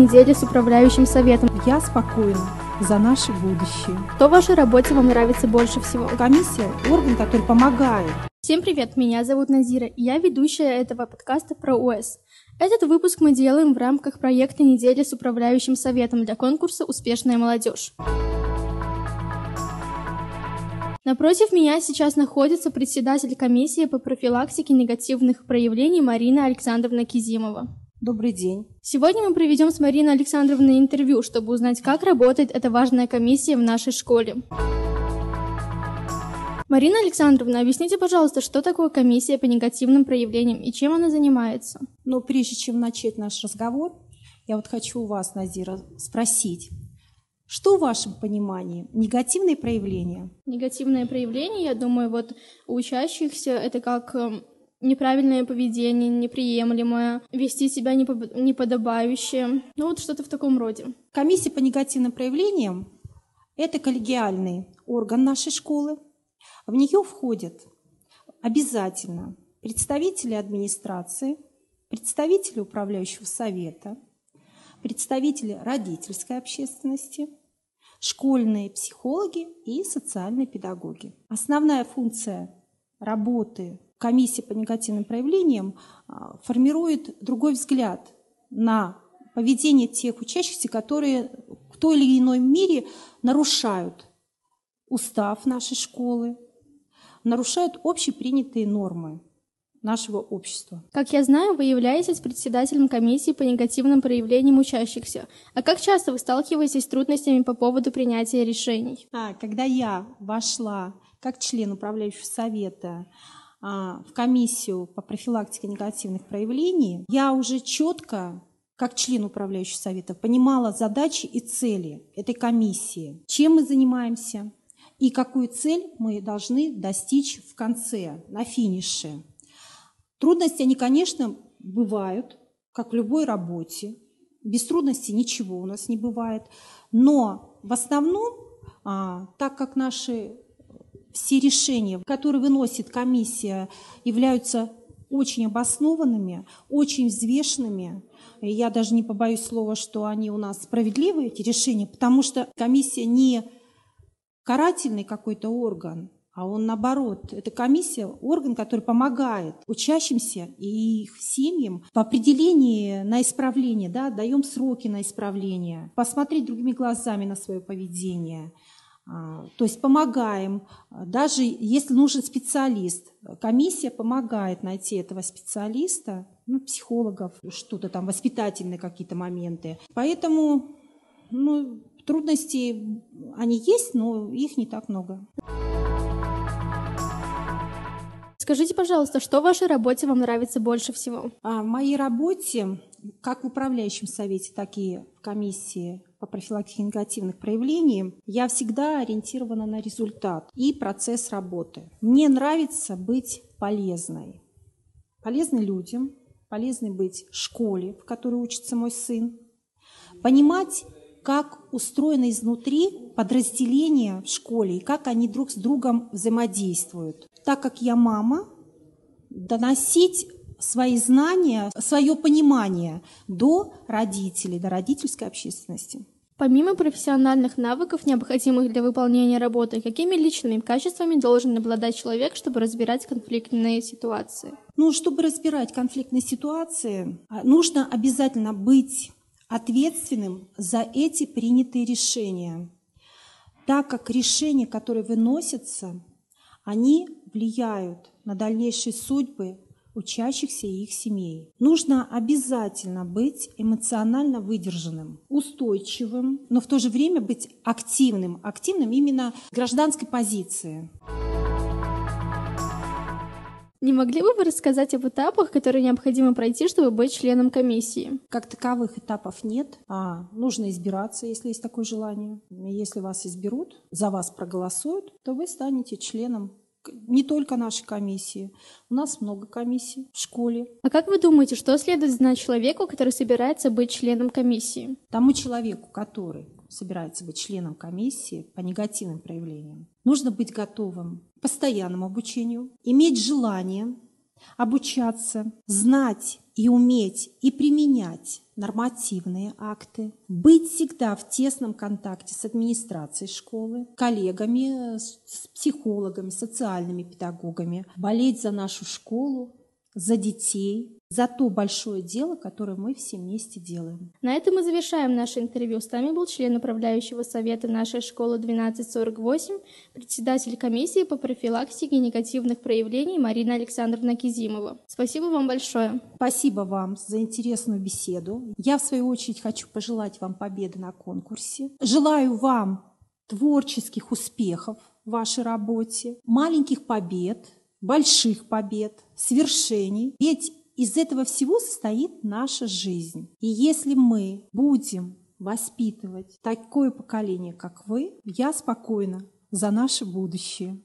недели с управляющим советом. Я спокойна за наше будущее. Что в вашей работе вам нравится больше всего? Комиссия – орган, который помогает. Всем привет, меня зовут Назира, и я ведущая этого подкаста про ОС. Этот выпуск мы делаем в рамках проекта «Недели с управляющим советом» для конкурса «Успешная молодежь». Напротив меня сейчас находится председатель комиссии по профилактике негативных проявлений Марина Александровна Кизимова. Добрый день. Сегодня мы проведем с Мариной Александровной интервью, чтобы узнать, как работает эта важная комиссия в нашей школе. Марина Александровна, объясните, пожалуйста, что такое комиссия по негативным проявлениям и чем она занимается? Но прежде чем начать наш разговор, я вот хочу у вас, Назира, спросить, что в вашем понимании негативные проявления? Негативные проявления, я думаю, вот у учащихся это как эм, неправильное поведение, неприемлемое, вести себя неподобающе, ну вот что-то в таком роде. Комиссия по негативным проявлениям – это коллегиальный орган нашей школы. В нее входят обязательно представители администрации, представители управляющего совета, представители родительской общественности – школьные психологи и социальные педагоги. Основная функция работы комиссии по негативным проявлениям а, формирует другой взгляд на поведение тех учащихся, которые в той или иной мере нарушают устав нашей школы, нарушают общепринятые нормы нашего общества. Как я знаю, вы являетесь председателем комиссии по негативным проявлениям учащихся. А как часто вы сталкиваетесь с трудностями по поводу принятия решений? А, когда я вошла как член управляющего совета в комиссию по профилактике негативных проявлений, я уже четко как член управляющего совета понимала задачи и цели этой комиссии, чем мы занимаемся и какую цель мы должны достичь в конце, на финише. Трудности, они, конечно, бывают, как в любой работе. Без трудностей ничего у нас не бывает. Но в основном, а, так как наши все решения, которые выносит комиссия, являются очень обоснованными, очень взвешенными. Я даже не побоюсь слова, что они у нас справедливые, эти решения, потому что комиссия не карательный какой-то орган, а он наоборот. Это комиссия, орган, который помогает учащимся и их семьям по определении на исправление, да, даем сроки на исправление, посмотреть другими глазами на свое поведение. А, то есть помогаем, даже если нужен специалист, комиссия помогает найти этого специалиста, ну, психологов, что-то там, воспитательные какие-то моменты. Поэтому ну, трудности, они есть, но их не так много. Скажите, пожалуйста, что в вашей работе вам нравится больше всего? А в моей работе, как в управляющем совете, так и в комиссии по профилактике негативных проявлений, я всегда ориентирована на результат и процесс работы. Мне нравится быть полезной. Полезной людям, полезной быть школе, в которой учится мой сын, понимать, как устроено изнутри подразделения в школе и как они друг с другом взаимодействуют так как я мама, доносить свои знания, свое понимание до родителей, до родительской общественности. Помимо профессиональных навыков, необходимых для выполнения работы, какими личными качествами должен обладать человек, чтобы разбирать конфликтные ситуации? Ну, чтобы разбирать конфликтные ситуации, а, нужно обязательно быть ответственным за эти принятые решения, так как решения, которые выносятся, они влияют на дальнейшие судьбы учащихся и их семей. Нужно обязательно быть эмоционально выдержанным, устойчивым, но в то же время быть активным, активным именно гражданской позиции. Не могли бы вы рассказать об этапах, которые необходимо пройти, чтобы быть членом комиссии? Как таковых этапов нет. А нужно избираться, если есть такое желание. Если вас изберут, за вас проголосуют, то вы станете членом не только нашей комиссии. У нас много комиссий в школе. А как вы думаете, что следует знать человеку, который собирается быть членом комиссии? Тому человеку, который собирается быть членом комиссии по негативным проявлениям, нужно быть готовым к постоянному обучению, иметь желание обучаться, знать и уметь и применять нормативные акты, быть всегда в тесном контакте с администрацией школы, коллегами, с психологами, социальными педагогами, болеть за нашу школу, за детей, за то большое дело, которое мы все вместе делаем. На этом мы завершаем наше интервью. С нами был член управляющего совета нашей школы 1248, председатель комиссии по профилактике негативных проявлений Марина Александровна Кизимова. Спасибо вам большое. Спасибо вам за интересную беседу. Я, в свою очередь, хочу пожелать вам победы на конкурсе. Желаю вам творческих успехов в вашей работе, маленьких побед, больших побед, свершений. Ведь из этого всего состоит наша жизнь. И если мы будем воспитывать такое поколение, как вы, я спокойна за наше будущее.